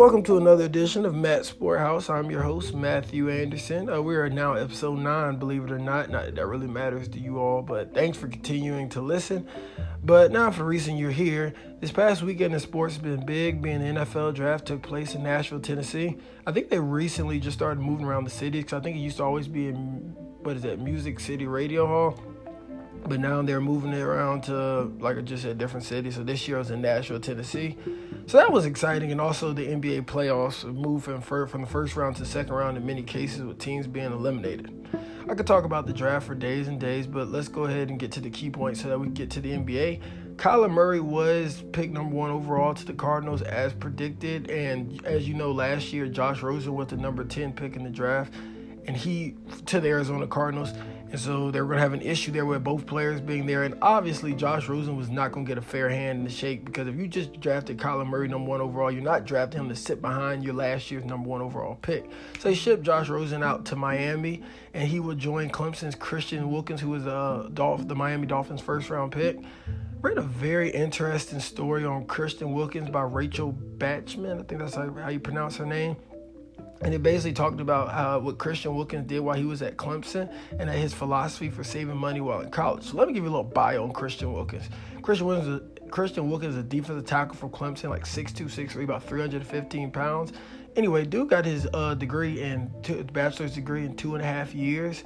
Welcome to another edition of Matt Sporthouse. I'm your host, Matthew Anderson. Uh, we are now episode 9, believe it or not. Not that, really matters to you all, but thanks for continuing to listen. But now, for reason you're here, this past weekend in sports has been big, being the NFL draft took place in Nashville, Tennessee. I think they recently just started moving around the city because I think it used to always be in, what is that, Music City Radio Hall but now they're moving it around to like I just said different cities. So this year I was in Nashville, Tennessee. So that was exciting, and also the NBA playoffs moved from from the first round to second round in many cases with teams being eliminated. I could talk about the draft for days and days, but let's go ahead and get to the key points so that we get to the NBA. Kyler Murray was picked number one overall to the Cardinals as predicted, and as you know, last year Josh Rosen was the number ten pick in the draft, and he to the Arizona Cardinals. And so they were going to have an issue there with both players being there. And obviously, Josh Rosen was not going to get a fair hand in the shake because if you just drafted Kyler Murray number one overall, you're not drafting him to sit behind your last year's number one overall pick. So they shipped Josh Rosen out to Miami, and he will join Clemson's Christian Wilkins, who was uh, Dolph- the Miami Dolphins' first round pick. Read a very interesting story on Christian Wilkins by Rachel Bachman. I think that's how you pronounce her name and it basically talked about how what Christian Wilkins did while he was at Clemson and his philosophy for saving money while in college. So let me give you a little bio on Christian Wilkins. Christian Wilkins, Christian Wilkins is a defensive tackle for Clemson, like 6'2", 6'3", about 315 pounds. Anyway, dude got his uh, degree in two, bachelor's degree in two and a half years.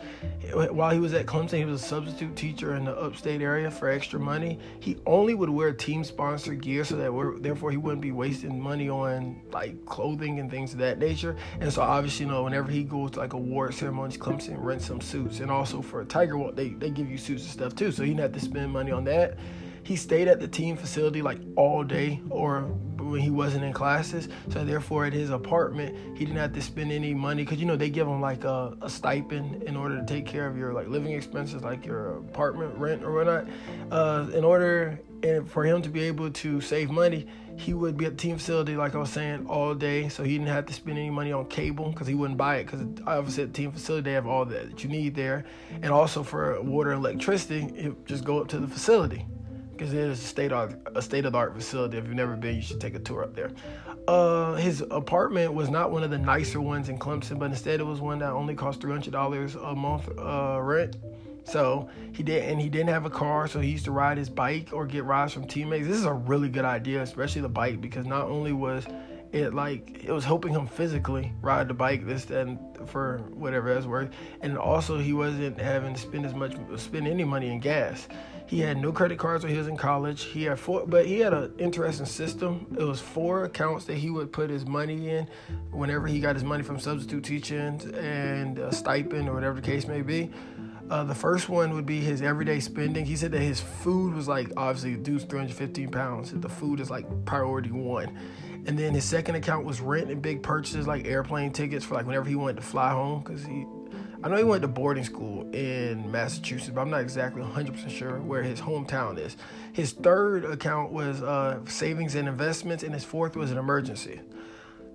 While he was at Clemson, he was a substitute teacher in the upstate area for extra money. He only would wear team sponsored gear, so that therefore he wouldn't be wasting money on like clothing and things of that nature. And so obviously, you know, whenever he goes to like award ceremonies, Clemson rents some suits, and also for a Tiger Walk, they they give you suits and stuff too. So he didn't have to spend money on that. He stayed at the team facility like all day or when he wasn't in classes. So therefore, at his apartment, he didn't have to spend any money because you know they give him like a, a, stipend in order to take care of your like living expenses, like your apartment rent or whatnot. Uh, in order and for him to be able to save money, he would be at the team facility, like I was saying, all day. So he didn't have to spend any money on cable because he wouldn't buy it. Because obviously at the team facility, they have all that you need there. And also for water and electricity, it just go up to the facility because it is a state of a state of the art facility. If you've never been, you should take a tour up there. Uh, his apartment was not one of the nicer ones in Clemson, but instead it was one that only cost three hundred dollars a month uh, rent. So he did, and he didn't have a car, so he used to ride his bike or get rides from teammates. This is a really good idea, especially the bike, because not only was it like it was helping him physically ride the bike this and for whatever that's worth, and also he wasn't having to spend as much spend any money in gas. He had no credit cards when he was in college. He had four, but he had an interesting system. It was four accounts that he would put his money in whenever he got his money from substitute teaching and a stipend or whatever the case may be. Uh, the first one would be his everyday spending. He said that his food was like obviously dude's 315 pounds. The food is like priority one. And then his second account was rent and big purchases like airplane tickets for like whenever he wanted to fly home because he I know he went to boarding school in Massachusetts, but I'm not exactly 100% sure where his hometown is. His third account was uh, savings and investments, and his fourth was an emergency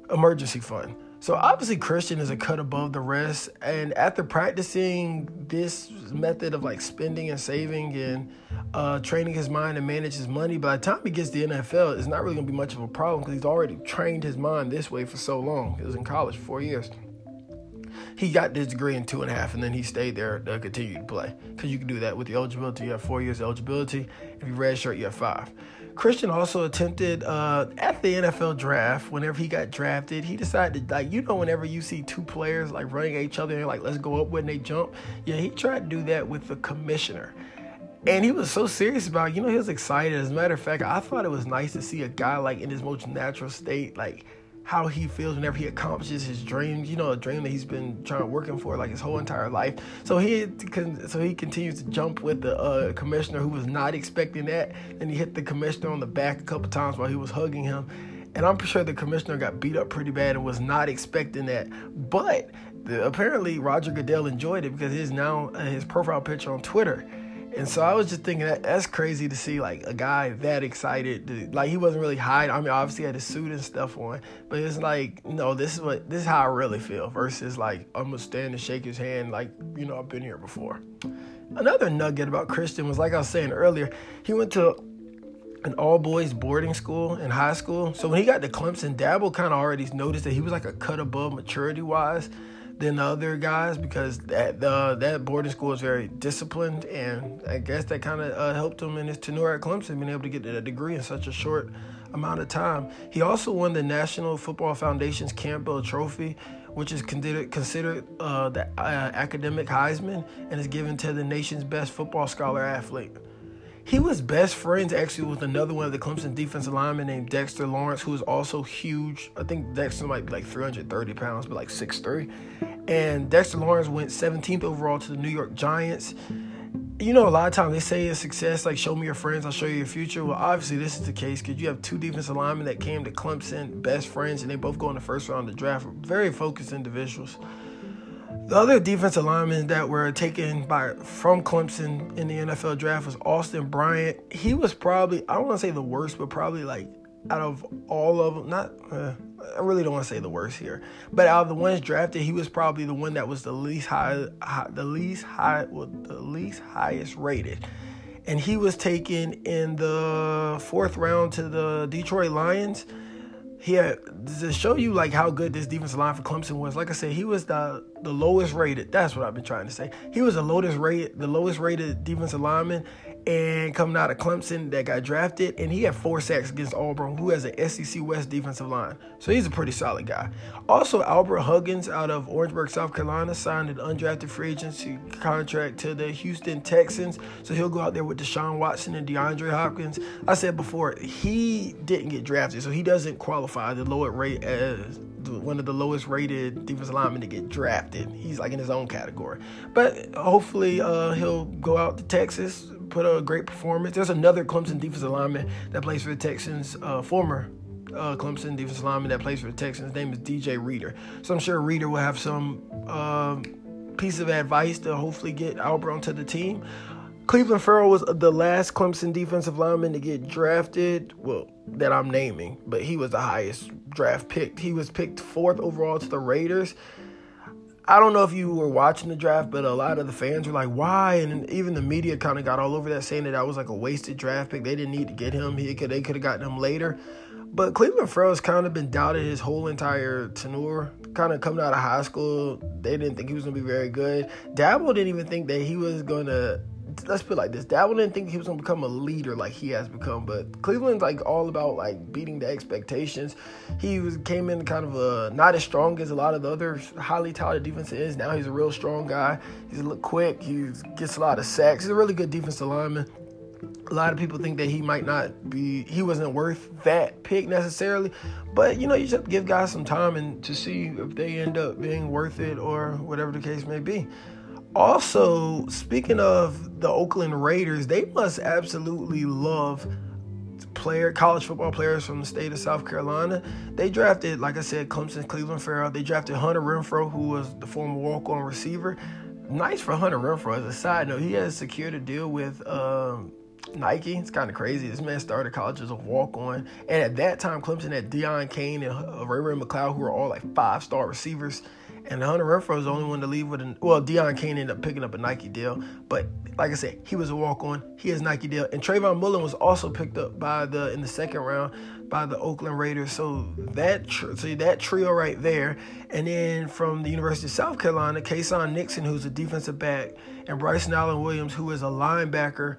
emergency fund. So obviously Christian is a cut above the rest, and after practicing this method of like spending and saving and uh, training his mind to manage his money, by the time he gets to the NFL, it's not really gonna be much of a problem because he's already trained his mind this way for so long. He was in college for four years he got this degree in two and a half, and then he stayed there to continue to play. Because you can do that with the eligibility. You have four years eligibility. If you redshirt, you have five. Christian also attempted uh, at the NFL draft. Whenever he got drafted, he decided to, like you know whenever you see two players like running at each other and like let's go up when they jump. Yeah, he tried to do that with the commissioner. And he was so serious about, it. you know, he was excited. As a matter of fact, I thought it was nice to see a guy like in his most natural state, like how he feels whenever he accomplishes his dreams. You know, a dream that he's been trying to working for like his whole entire life. So he so he continues to jump with the uh, commissioner who was not expecting that, and he hit the commissioner on the back a couple times while he was hugging him. And I'm sure the commissioner got beat up pretty bad and was not expecting that. But the, apparently Roger Goodell enjoyed it because his now uh, his profile picture on Twitter and so I was just thinking that that's crazy to see like a guy that excited. To, like he wasn't really hiding. I mean, obviously he had his suit and stuff on, but it's like, no, this is what this is how I really feel. Versus like I'm gonna stand and shake his hand, like you know I've been here before. Another nugget about Christian was like I was saying earlier, he went to an all boys boarding school in high school. So when he got to Clemson, Dabo kind of already noticed that he was like a cut above maturity wise than the other guys because that that boarding school is very disciplined, and I guess that kind of uh, helped him in his tenure at Clemson, being able to get a degree in such a short amount of time. He also won the National Football Foundation's Campbell Trophy, which is considered considered uh, the uh, academic Heisman, and is given to the nation's best football scholar athlete. He was best friends actually with another one of the Clemson defensive linemen named Dexter Lawrence, who is also huge. I think Dexter might be like 330 pounds, but like 6'3. And Dexter Lawrence went 17th overall to the New York Giants. You know, a lot of times they say it's success, like show me your friends, I'll show you your future. Well, obviously this is the case because you have two defensive linemen that came to Clemson, best friends, and they both go in the first round of the draft. Very focused individuals. The other defensive linemen that were taken by from Clemson in the NFL draft was Austin Bryant. He was probably I don't want to say the worst, but probably like out of all of them, not uh, I really don't want to say the worst here, but out of the ones drafted, he was probably the one that was the least high, high the least high, well, the least highest rated, and he was taken in the fourth round to the Detroit Lions he to show you like how good this defensive line for Clemson was. Like I said, he was the the lowest rated. That's what I've been trying to say. He was the lowest rated, the lowest rated defensive lineman, and coming out of Clemson that got drafted, and he had four sacks against Auburn, who has an SEC West defensive line. So he's a pretty solid guy. Also, Albert Huggins out of Orangeburg, South Carolina, signed an undrafted free agency contract to the Houston Texans. So he'll go out there with Deshaun Watson and DeAndre Hopkins. I said before, he didn't get drafted, so he doesn't qualify the lower rate as one of the lowest rated defensive linemen to get drafted. He's like in his own category. But hopefully uh, he'll go out to Texas, put a great performance. There's another Clemson defensive lineman that plays for the Texans, uh, former uh, Clemson defensive lineman that plays for the Texans. His name is DJ Reader. So I'm sure Reader will have some uh, piece of advice to hopefully get Albert onto the team. Cleveland Ferrell was the last Clemson defensive lineman to get drafted. Well, that I'm naming, but he was the highest draft pick. He was picked fourth overall to the Raiders. I don't know if you were watching the draft, but a lot of the fans were like, "Why?" And even the media kind of got all over that, saying that that was like a wasted draft pick. They didn't need to get him. He could they could have gotten him later. But Cleveland Ferrell's kind of been doubted his whole entire tenure. Kind of coming out of high school, they didn't think he was going to be very good. Dabo didn't even think that he was going to let's put it like this. Dabo didn't think he was gonna become a leader like he has become, but Cleveland's like all about like beating the expectations. He was came in kind of a not as strong as a lot of the other highly talented defenses. Now he's a real strong guy. He's a little quick. He gets a lot of sacks. He's a really good defensive lineman. A lot of people think that he might not be, he wasn't worth that pick necessarily, but you know, you just give guys some time and to see if they end up being worth it or whatever the case may be. Also, speaking of the Oakland Raiders, they must absolutely love player college football players from the state of South Carolina. They drafted, like I said, Clemson, Cleveland Ferrell. They drafted Hunter Renfrow, who was the former walk-on receiver. Nice for Hunter Renfrow. As a side note, he has secured a deal with um, Nike. It's kind of crazy. This man started college as a walk-on, and at that time, Clemson had Deon Cain and uh, Ray Ray McCloud, who were all like five-star receivers. And Hunter Renfrow was the only one to leave with an well, Deon Cain ended up picking up a Nike deal. But like I said, he was a walk on. He has Nike deal. And Trayvon Mullen was also picked up by the in the second round by the Oakland Raiders. So that tr- see that trio right there. And then from the University of South Carolina, Keisean Nixon, who's a defensive back, and Bryson Allen Williams, who is a linebacker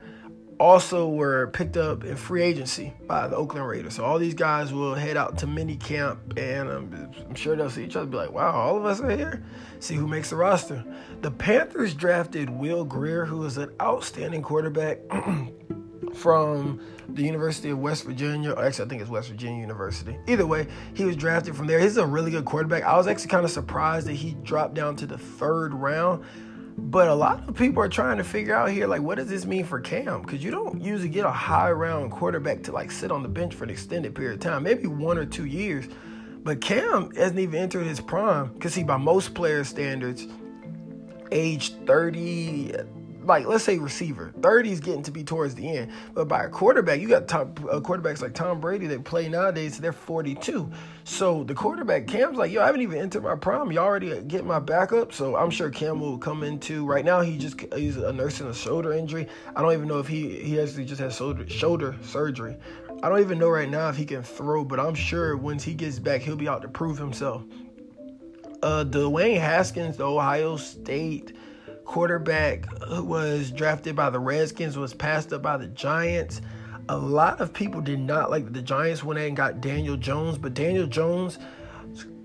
also were picked up in free agency by the Oakland Raiders. So all these guys will head out to mini camp, and um, I'm sure they'll see each other. Be like, "Wow, all of us are here." See who makes the roster. The Panthers drafted Will Grier, who is an outstanding quarterback from the University of West Virginia. Actually, I think it's West Virginia University. Either way, he was drafted from there. He's a really good quarterback. I was actually kind of surprised that he dropped down to the third round but a lot of people are trying to figure out here, like, what does this mean for Cam? Because you don't usually get a high round quarterback to like sit on the bench for an extended period of time, maybe one or two years. But Cam hasn't even entered his prime. Because see, by most player standards, age 30, like let's say receiver. 30 is getting to be towards the end. But by a quarterback, you got top uh, quarterbacks like Tom Brady that play nowadays, they're 42. So the quarterback Cam's like, yo, I haven't even entered my prime. You already get my backup. So I'm sure Cam will come into right now. He just he's a nursing a shoulder injury. I don't even know if he he actually just has shoulder shoulder surgery. I don't even know right now if he can throw, but I'm sure once he gets back, he'll be out to prove himself. Uh, Dwayne Haskins, the Ohio State quarterback who was drafted by the Redskins, was passed up by the Giants. A lot of people did not like the Giants went and got Daniel Jones, but Daniel Jones,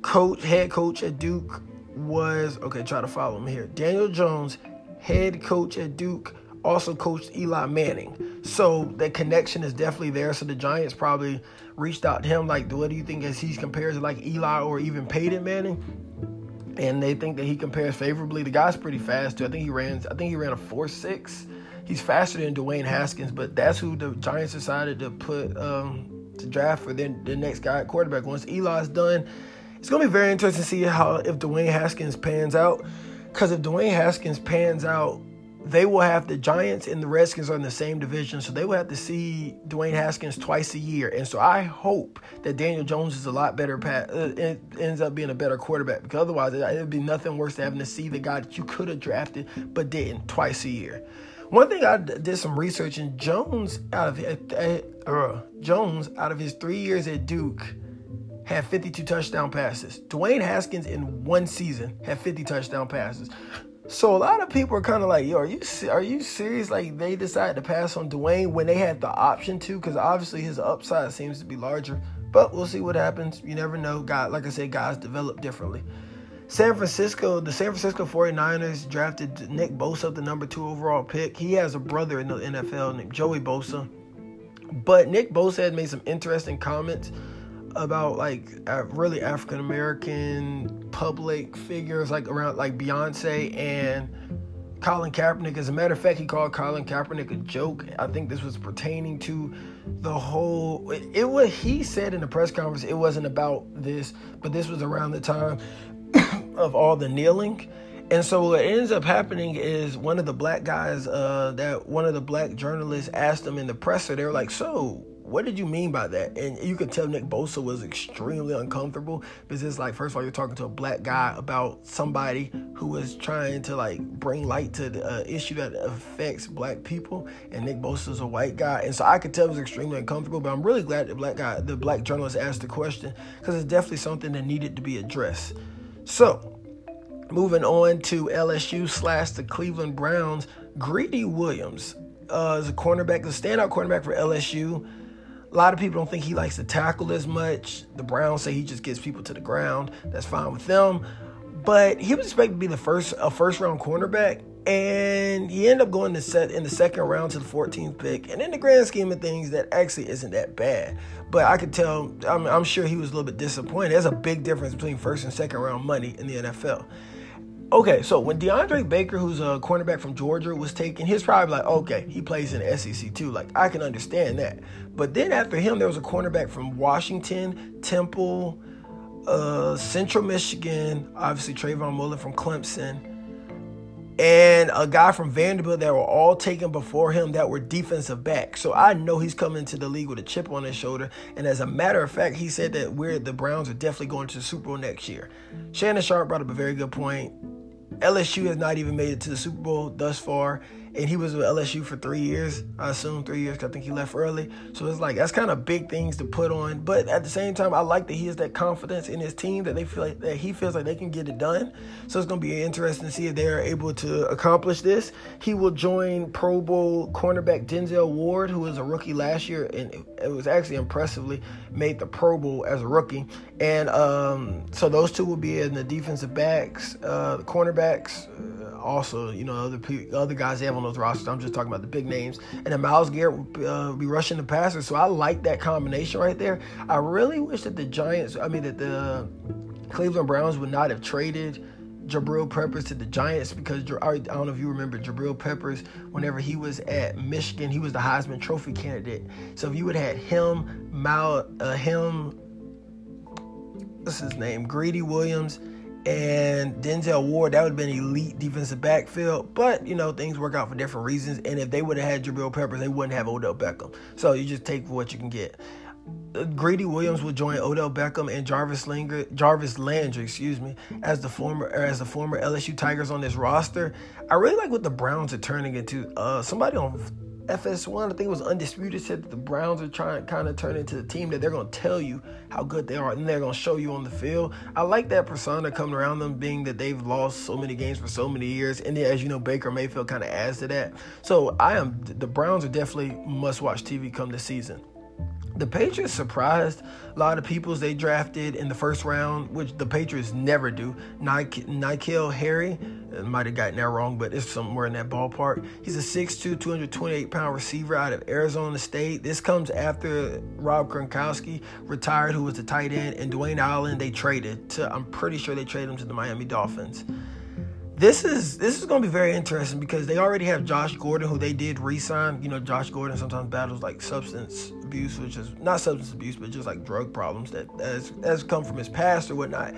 coach, head coach at Duke, was okay. Try to follow him here. Daniel Jones, head coach at Duke, also coached Eli Manning. So the connection is definitely there. So the Giants probably reached out to him like, what do you think as he's compared to like Eli or even Peyton Manning? And they think that he compares favorably. The guy's pretty fast too. I think he ran. I think he ran a four six. He's faster than Dwayne Haskins, but that's who the Giants decided to put um, to draft for their, the next guy at quarterback. Once Eli's done, it's gonna be very interesting to see how if Dwayne Haskins pans out. Because if Dwayne Haskins pans out, they will have the Giants and the Redskins are in the same division, so they will have to see Dwayne Haskins twice a year. And so I hope that Daniel Jones is a lot better, uh, ends up being a better quarterback because otherwise it would be nothing worse than having to see the guy that you could have drafted but didn't twice a year. One thing I did some research and Jones out of uh, uh, Jones out of his three years at Duke had 52 touchdown passes. Dwayne Haskins in one season had 50 touchdown passes. So a lot of people are kind of like, "Yo, are you are you serious?" Like they decided to pass on Dwayne when they had the option to, because obviously his upside seems to be larger. But we'll see what happens. You never know. God, like I said, guys develop differently. San Francisco, the San Francisco 49ers drafted Nick Bosa, the number two overall pick. He has a brother in the NFL named Joey Bosa. But Nick Bosa had made some interesting comments about like really African American public figures like around like Beyonce and Colin Kaepernick. As a matter of fact, he called Colin Kaepernick a joke. I think this was pertaining to the whole. It, it what he said in the press conference. It wasn't about this, but this was around the time of all the kneeling. And so what ends up happening is one of the black guys, uh, that one of the black journalists asked them in the presser. They were like, "So, what did you mean by that? And you could tell Nick Bosa was extremely uncomfortable because it's like, first of all, you're talking to a black guy about somebody who was trying to like bring light to the uh, issue that affects black people, and Nick Bosa Bosa's a white guy, and so I could tell it was extremely uncomfortable. But I'm really glad the black guy, the black journalist, asked the question because it's definitely something that needed to be addressed. So. Moving on to LSU slash the Cleveland Browns, Greedy Williams uh, is a cornerback, the standout cornerback for LSU. A lot of people don't think he likes to tackle as much. The Browns say he just gets people to the ground. That's fine with them. But he was expected to be the first a first round cornerback, and he ended up going to set in the second round to the 14th pick. And in the grand scheme of things, that actually isn't that bad. But I could tell, I'm, I'm sure he was a little bit disappointed. There's a big difference between first and second round money in the NFL. Okay, so when DeAndre Baker, who's a cornerback from Georgia, was taken, he's probably like, okay, he plays in the SEC too. Like, I can understand that. But then after him, there was a cornerback from Washington, Temple, uh, Central Michigan, obviously Trayvon Mullen from Clemson, and a guy from Vanderbilt that were all taken before him that were defensive back. So I know he's coming to the league with a chip on his shoulder. And as a matter of fact, he said that we're the Browns are definitely going to the Super Bowl next year. Shannon Sharpe brought up a very good point. LSU has not even made it to the Super Bowl thus far and he was with LSU for three years. I assume three years. I think he left early. So it's like that's kind of big things to put on. But at the same time, I like that he has that confidence in his team that they feel like that he feels like they can get it done. So it's gonna be interesting to see if they're able to accomplish this. He will join Pro Bowl cornerback Denzel Ward, who was a rookie last year, and it was actually impressively made the Pro Bowl as a rookie. And um, so those two will be in the defensive backs, uh, the cornerbacks. Uh, also, you know, other other guys they have on those rosters. I'm just talking about the big names. And then Myles Garrett will uh, be rushing the passer. So I like that combination right there. I really wish that the Giants, I mean, that the Cleveland Browns would not have traded Jabril Peppers to the Giants because I don't know if you remember Jabril Peppers. Whenever he was at Michigan, he was the Heisman Trophy candidate. So if you would have had him, Mal, uh, him, what's his name, Greedy Williams and Denzel Ward, that would have been elite defensive backfield. But, you know, things work out for different reasons. And if they would have had Jabril Peppers, they wouldn't have Odell Beckham. So you just take what you can get. Greedy Williams will join Odell Beckham and Jarvis Linger, Jarvis Landry, excuse me, as the former as the former LSU Tigers on this roster. I really like what the Browns are turning into. Uh, somebody on FS1, I think it was Undisputed, said that the Browns are trying to kind of turn into the team that they're going to tell you how good they are and they're going to show you on the field. I like that persona coming around them, being that they've lost so many games for so many years. And as you know, Baker Mayfield kind of adds to that. So I am, the Browns are definitely must watch TV come this season the Patriots surprised a lot of people they drafted in the first round, which the Patriots never do. N'Keal Harry, might have gotten that wrong, but it's somewhere in that ballpark. He's a 6'2", 228 pound receiver out of Arizona State. This comes after Rob Gronkowski retired, who was the tight end, and Dwayne Allen they traded to. I'm pretty sure they traded him to the Miami Dolphins this is this is going to be very interesting because they already have Josh Gordon, who they did re-sign. You know, Josh Gordon sometimes battles like substance abuse, which is not substance abuse, but just like drug problems that has, has come from his past or whatnot.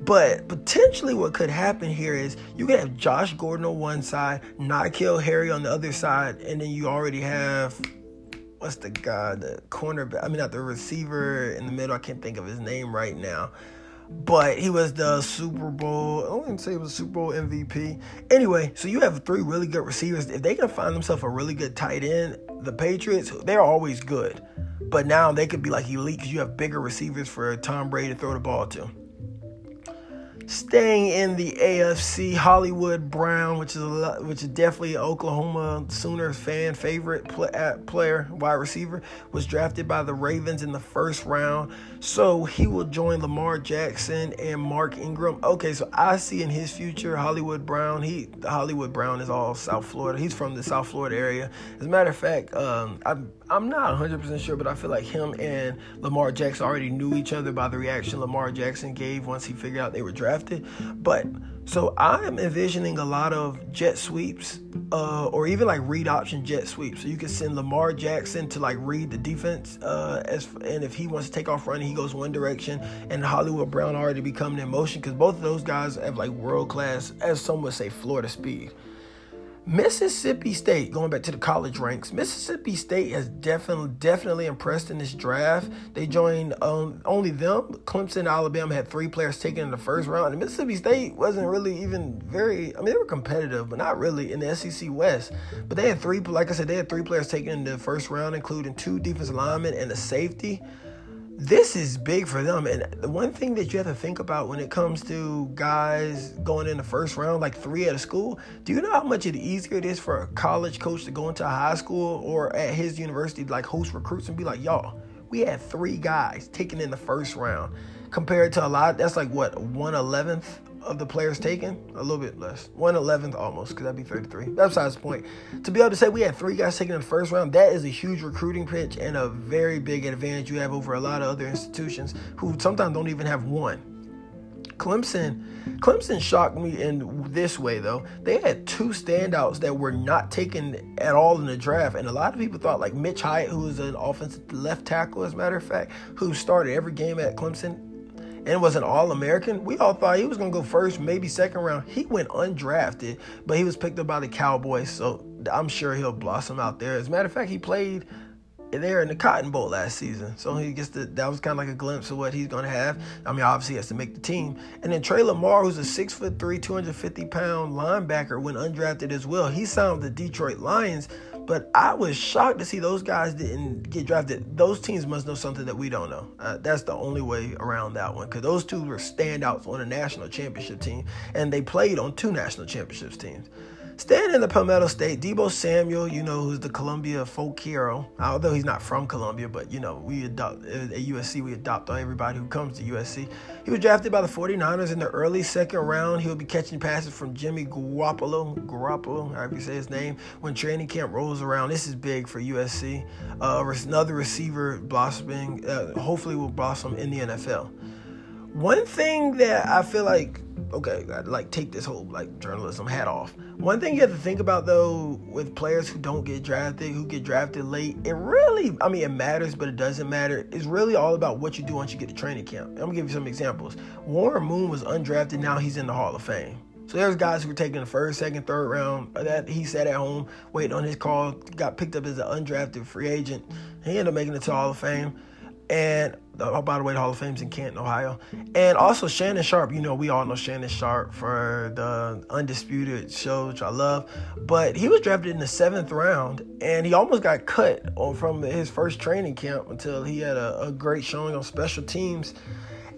But potentially, what could happen here is you could have Josh Gordon on one side, N'Keal Harry on the other side, and then you already have what's the guy, the cornerback? I mean, not the receiver in the middle. I can't think of his name right now but he was the Super Bowl. I wouldn't say he was Super Bowl MVP. Anyway, so you have three really good receivers. If they can find themselves a really good tight end, the Patriots they're always good. But now they could be like elite because you have bigger receivers for Tom Brady to throw the ball to. Staying in the AFC, Hollywood Brown, which is a lot, which is definitely Oklahoma Sooners fan favorite player, wide receiver, was drafted by the Ravens in the first round. So he will join Lamar Jackson and Mark Ingram. Okay, so I see in his future Hollywood Brown. He Hollywood Brown is all South Florida. He's from the South Florida area. As a matter of fact, um, I'm I'm not 100% sure, but I feel like him and Lamar Jackson already knew each other by the reaction Lamar Jackson gave once he figured out they were drafted. But so I'm envisioning a lot of jet sweeps, uh, or even like read option jet sweeps. So you can send Lamar Jackson to like read the defense, uh, as and if he wants to take off running, he goes one direction, and Hollywood Brown already becoming in motion because both of those guys have like world class, as some would say, Florida speed. Mississippi State, going back to the college ranks, Mississippi State has definitely definitely impressed in this draft. They joined um, only them. Clemson, Alabama had three players taken in the first round. And Mississippi State wasn't really even very. I mean, they were competitive, but not really in the SEC West. But they had three, like I said, they had three players taken in the first round, including two defensive linemen and a safety this is big for them. And the one thing that you have to think about when it comes to guys going in the first round, like three at a school, do you know how much it easier it is for a college coach to go into a high school or at his university, like host recruits and be like, y'all, we had three guys taken in the first round compared to a lot, that's like what, 111th of the players taken, a little bit less, one eleventh almost, because that'd be thirty three. That's besides the point. To be able to say we had three guys taken in the first round, that is a huge recruiting pitch and a very big advantage you have over a lot of other institutions who sometimes don't even have one. Clemson, Clemson shocked me in this way though. They had two standouts that were not taken at all in the draft, and a lot of people thought like Mitch Hyatt, who is an offensive left tackle, as a matter of fact, who started every game at Clemson and was an All American. We all thought he was going to go first, maybe second round. He went undrafted, but he was picked up by the Cowboys, so I'm sure he'll blossom out there. As a matter of fact, he played there in the Cotton Bowl last season. So he gets that was kind of like a glimpse of what he's going to have. I mean, obviously, he has to make the team. And then Trey Lamar, who's a six foot three, 250 pound linebacker, went undrafted as well. He signed with the Detroit Lions, but I was shocked to see those guys didn't get drafted. Those teams must know something that we don't know. Uh, that's the only way around that one because those two were standouts on a national championship team, and they played on two national championships teams. Staying in the Palmetto State, Deebo Samuel, you know, who's the Columbia folk hero. Although he's not from Columbia, but you know, we adopt at USC, we adopt everybody who comes to USC. He was drafted by the 49ers in the early second round. He'll be catching passes from Jimmy Garoppolo, Garoppolo, however you say his name, when training camp rolls around. This is big for USC. Uh, another receiver blossoming, uh, hopefully will blossom in the NFL. One thing that I feel like okay, I like take this whole like journalism hat off. One thing you have to think about though with players who don't get drafted, who get drafted late, it really, I mean, it matters, but it doesn't matter. It's really all about what you do once you get to training camp. I'm gonna give you some examples. Warren Moon was undrafted, now he's in the Hall of Fame. So there's guys who were taking the first, second, third round. That he sat at home waiting on his call, got picked up as an undrafted free agent. He ended up making it to Hall of Fame. And oh, by the way, the Hall of Fame's in Canton, Ohio. And also Shannon Sharpe. You know, we all know Shannon Sharpe for the Undisputed show, which I love. But he was drafted in the seventh round, and he almost got cut from his first training camp until he had a, a great showing on special teams.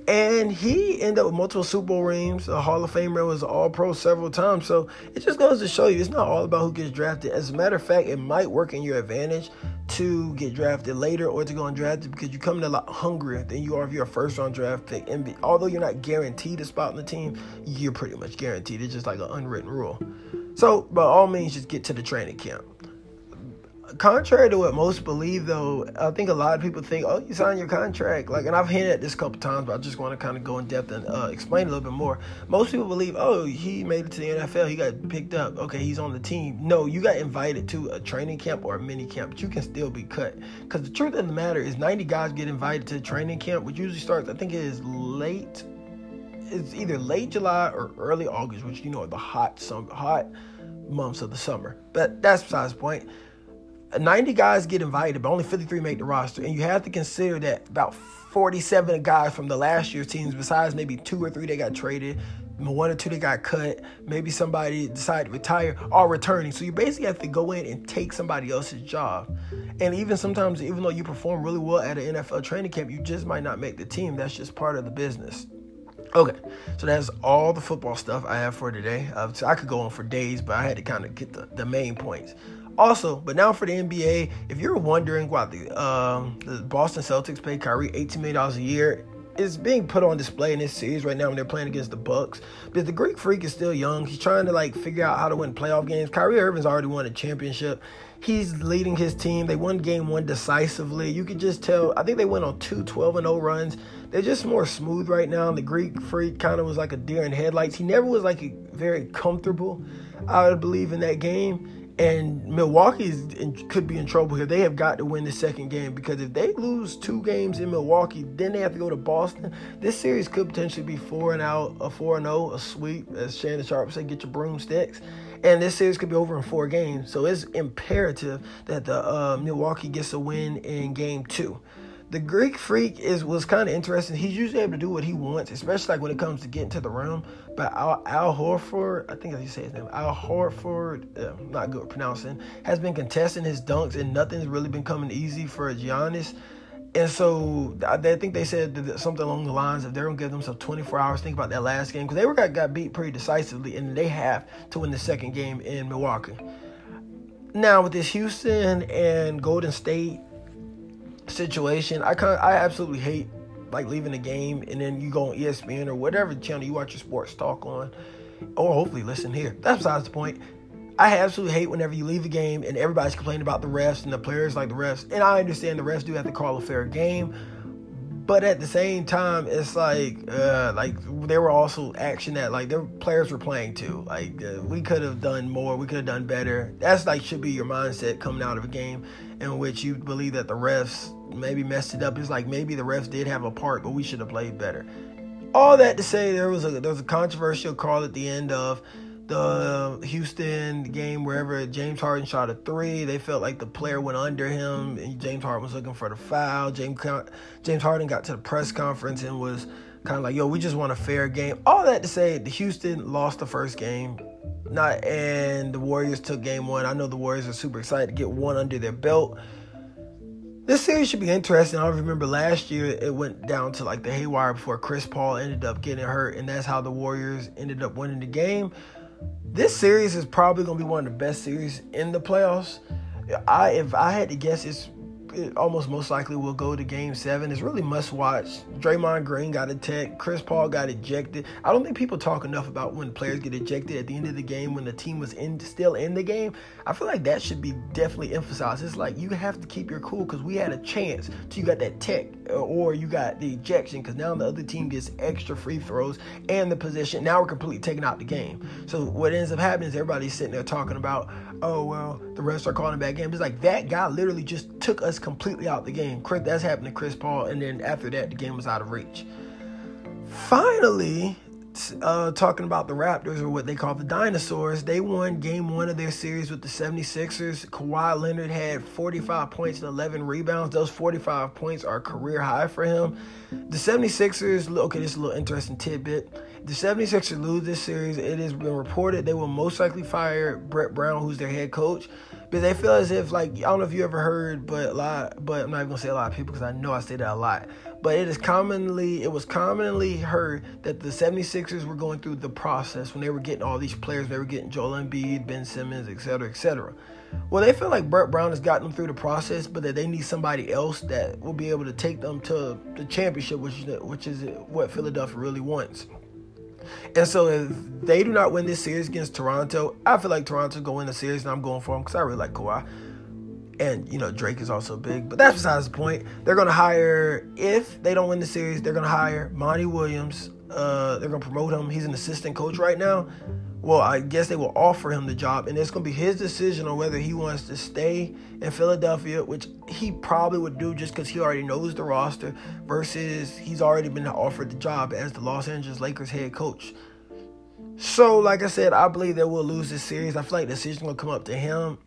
And he ended up with multiple Super Bowl rings, a Hall of Famer, was All Pro several times. So it just goes to show you it's not all about who gets drafted. As a matter of fact, it might work in your advantage to get drafted later or to go undrafted because you come in a lot hungrier than you are if you're a first round draft pick. And although you're not guaranteed a spot on the team, you're pretty much guaranteed. It's just like an unwritten rule. So, by all means, just get to the training camp contrary to what most believe, though, I think a lot of people think, oh, you sign your contract. Like, and I've hinted at this a couple times, but I just want to kind of go in depth and uh, explain a little bit more. Most people believe, oh, he made it to the NFL, he got picked up. Okay, he's on the team. No, you got invited to a training camp or a mini camp, but you can still be cut. Because the truth of the matter is, 90 guys get invited to training camp, which usually starts, I think it is late. It's either late July or early August, which you know are the hot summer, hot months of the summer. But that's besides the point 90 guys get invited, but only 53 make the roster. And you have to consider that about 47 guys from the last year's teams, besides maybe two or three that got traded, one or two that got cut, maybe somebody decided to retire, are returning. So you basically have to go in and take somebody else's job. And even sometimes, even though you perform really well at an NFL training camp, you just might not make the team. That's just part of the business. Okay, so that's all the football stuff I have for today. Uh, so I could go on for days, but I had to kind of get the, the main points. Also, but now for the NBA, if you're wondering why the, um, the Boston Celtics pay Kyrie $18 million a year, it's being put on display in this series right now when they're playing against the Bucks. But the Greek Freak is still young. He's trying to like figure out how to win playoff games. Kyrie Irving's already won a championship. He's leading his team. They won game one decisively. You could just tell. I think they went on two 12 and 0 runs. They're just more smooth right now. The Greek Freak kind of was like a deer in headlights. He never was like very comfortable. I would believe in that game. And Milwaukee could be in trouble here. They have got to win the second game because if they lose two games in Milwaukee, then they have to go to Boston. This series could potentially be four and out, a four and zero, oh, a sweep, as Shannon Sharpe said, get your broomsticks. And this series could be over in four games. So it's imperative that the uh, Milwaukee gets a win in game two the Greek freak is was kind of interesting. He's usually able to do what he wants, especially like when it comes to getting to the rim. But Al, Al Horford, I think I you say his name, Al Horford, uh, not good pronouncing, has been contesting his dunks, and nothing's really been coming easy for a Giannis. And so I, I think they said something along the lines of they're gonna give themselves 24 hours. Think about that last game because they were got, got beat pretty decisively, and they have to win the second game in Milwaukee. Now with this Houston and Golden State situation. I kind I absolutely hate like leaving the game and then you go on ESPN or whatever channel you watch your sports talk on, or hopefully listen here. That's besides the point. I absolutely hate whenever you leave a game and everybody's complaining about the refs and the players like the refs. And I understand the refs do have to call a fair game, but at the same time, it's like uh, like there were also action that like their players were playing too. Like uh, we could have done more, we could have done better. That's like should be your mindset coming out of a game in which you believe that the refs maybe messed it up. It's like maybe the refs did have a part, but we should have played better. All that to say, there was a there was a controversial call at the end of the Houston game wherever James Harden shot a three. They felt like the player went under him, and James Harden was looking for the foul. James James Harden got to the press conference and was kind of like, "Yo, we just want a fair game." All that to say, the Houston lost the first game. Not and the Warriors took game one. I know the Warriors are super excited to get one under their belt. This series should be interesting. I remember last year it went down to like the haywire before Chris Paul ended up getting hurt, and that's how the Warriors ended up winning the game. This series is probably going to be one of the best series in the playoffs. I if I had to guess, it's it almost most likely will go to game seven. It's really must watch. Draymond Green got a tech. Chris Paul got ejected. I don't think people talk enough about when players get ejected at the end of the game when the team was in still in the game. I feel like that should be definitely emphasized. It's like you have to keep your cool because we had a chance. So you got that tech uh, or you got the ejection because now the other team gets extra free throws and the position. Now we're completely taking out the game. So what ends up happening is everybody's sitting there talking about, oh well, the refs are calling back games. It's like that guy literally just took us completely out the game. Chris, that's happened to Chris Paul, and then after that, the game was out of reach. Finally, uh, talking about the Raptors or what they call the dinosaurs, they won game one of their series with the 76ers. Kawhi Leonard had 45 points and 11 rebounds. Those 45 points are career high for him. The 76ers, okay, this is a little interesting tidbit. The 76ers lose this series. It has been reported they will most likely fire Brett Brown, who's their head coach. But they feel as if, like, I don't know if you ever heard, but a lot, but I'm not gonna say a lot of people because I know I say that a lot but it is commonly it was commonly heard that the 76ers were going through the process when they were getting all these players they were getting Joel Embiid, Ben Simmons, etc., etc. Well, they feel like Brett Brown has gotten them through the process, but that they need somebody else that will be able to take them to the championship, which is which is what Philadelphia really wants. And so if they do not win this series against Toronto, I feel like Toronto's going to series, and I'm going for them because I really like Kawhi and you know Drake is also big, but that's besides the point. They're gonna hire if they don't win the series, they're gonna hire Monty Williams. Uh, they're gonna promote him. He's an assistant coach right now. Well, I guess they will offer him the job, and it's gonna be his decision on whether he wants to stay in Philadelphia, which he probably would do just because he already knows the roster, versus he's already been offered the job as the Los Angeles Lakers head coach. So, like I said, I believe they will lose this series. I feel like the decision will come up to him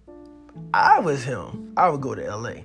I was him, I would go to LA.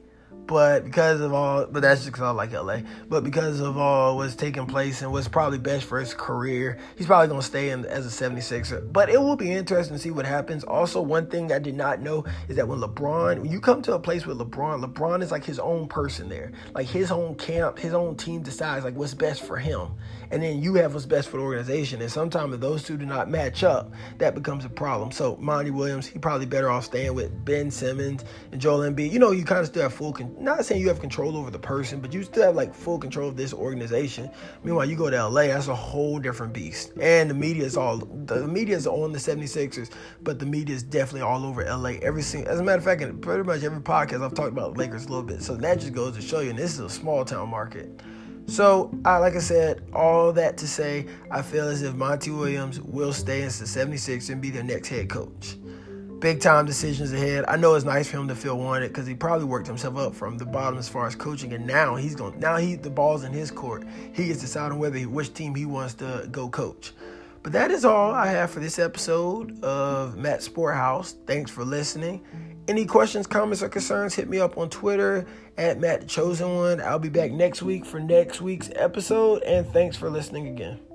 But because of all, but that's just because I like LA. But because of all what's taking place and what's probably best for his career, he's probably going to stay in as a 76er. But it will be interesting to see what happens. Also, one thing I did not know is that when LeBron, when you come to a place with LeBron, LeBron is like his own person there. Like his own camp, his own team decides like what's best for him. And then you have what's best for the organization. And sometimes if those two do not match up, that becomes a problem. So Monty Williams, he probably better off staying with Ben Simmons and Joel Embiid. You know, you kind of still have full control not saying you have control over the person, but you still have like full control of this organization. Meanwhile, you go to LA, that's a whole different beast. And the media is all the media is on the 76ers, but the media is definitely all over LA. Every single as a matter of fact, in pretty much every podcast I've talked about Lakers a little bit. So that just goes to show you, and this is a small town market. So, I, like I said, all that to say, I feel as if Monty Williams will stay in the 76 and be their next head coach big time decisions ahead. I know it's nice for him to feel wanted because he probably worked himself up from the bottom as far as coaching, and now he's going. Now he the ball's in his court. He gets deciding whether he, which team he wants to go coach. But that is all I have for this episode of Matt Sporthouse. Thanks for listening. Any questions, comments, or concerns, hit me up on Twitter at Matt Chosen One. I'll be back next week for next week's episode, and thanks for listening again.